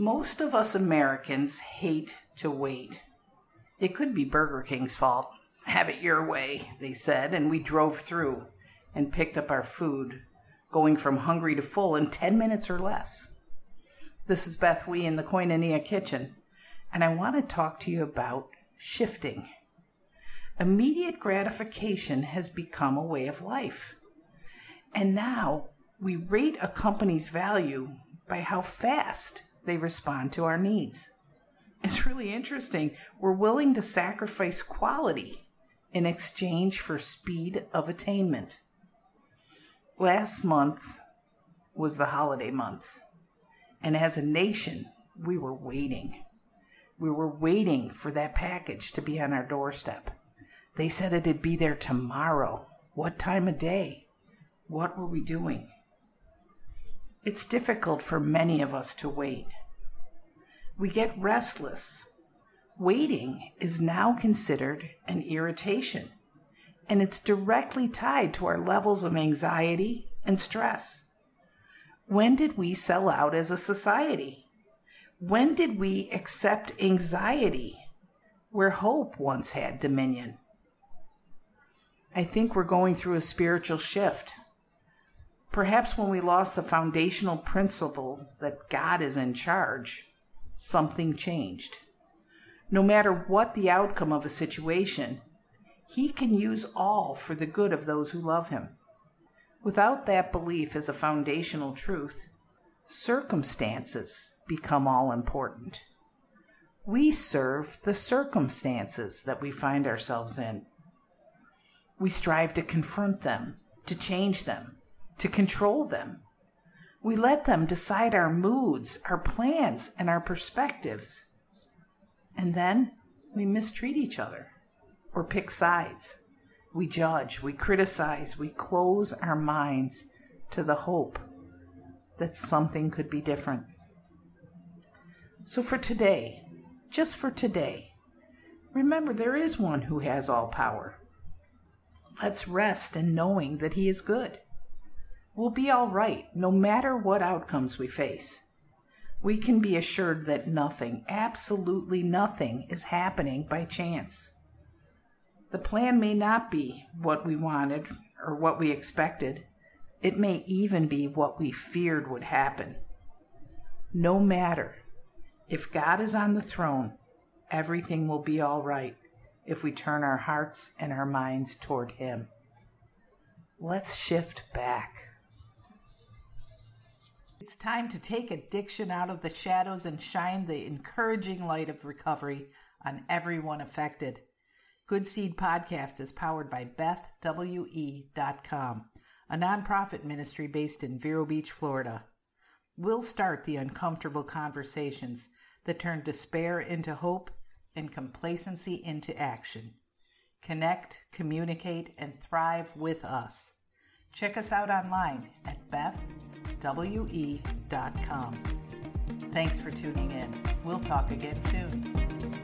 Most of us Americans hate to wait. It could be Burger King's fault. Have it your way, they said, and we drove through and picked up our food, going from hungry to full in 10 minutes or less. This is Beth Wee in the Koinonia Kitchen, and I want to talk to you about shifting. Immediate gratification has become a way of life. And now we rate a company's value by how fast they respond to our needs. It's really interesting. We're willing to sacrifice quality in exchange for speed of attainment. Last month was the holiday month, and as a nation, we were waiting. We were waiting for that package to be on our doorstep. They said it'd be there tomorrow. What time of day? What were we doing? It's difficult for many of us to wait. We get restless. Waiting is now considered an irritation, and it's directly tied to our levels of anxiety and stress. When did we sell out as a society? When did we accept anxiety where hope once had dominion? I think we're going through a spiritual shift. Perhaps when we lost the foundational principle that God is in charge, something changed. No matter what the outcome of a situation, he can use all for the good of those who love him. Without that belief as a foundational truth, circumstances become all important. We serve the circumstances that we find ourselves in. We strive to confront them, to change them, to control them, we let them decide our moods, our plans, and our perspectives. And then we mistreat each other or pick sides. We judge, we criticize, we close our minds to the hope that something could be different. So, for today, just for today, remember there is one who has all power. Let's rest in knowing that He is good. We'll be all right, no matter what outcomes we face. We can be assured that nothing, absolutely nothing, is happening by chance. The plan may not be what we wanted or what we expected. It may even be what we feared would happen. No matter, if God is on the throne, everything will be all right if we turn our hearts and our minds toward Him. Let's shift back. It's time to take addiction out of the shadows and shine the encouraging light of recovery on everyone affected. Good Seed Podcast is powered by BethWE.com, a nonprofit ministry based in Vero Beach, Florida. We'll start the uncomfortable conversations that turn despair into hope and complacency into action. Connect, communicate, and thrive with us. Check us out online at bethwe.com. Thanks for tuning in. We'll talk again soon.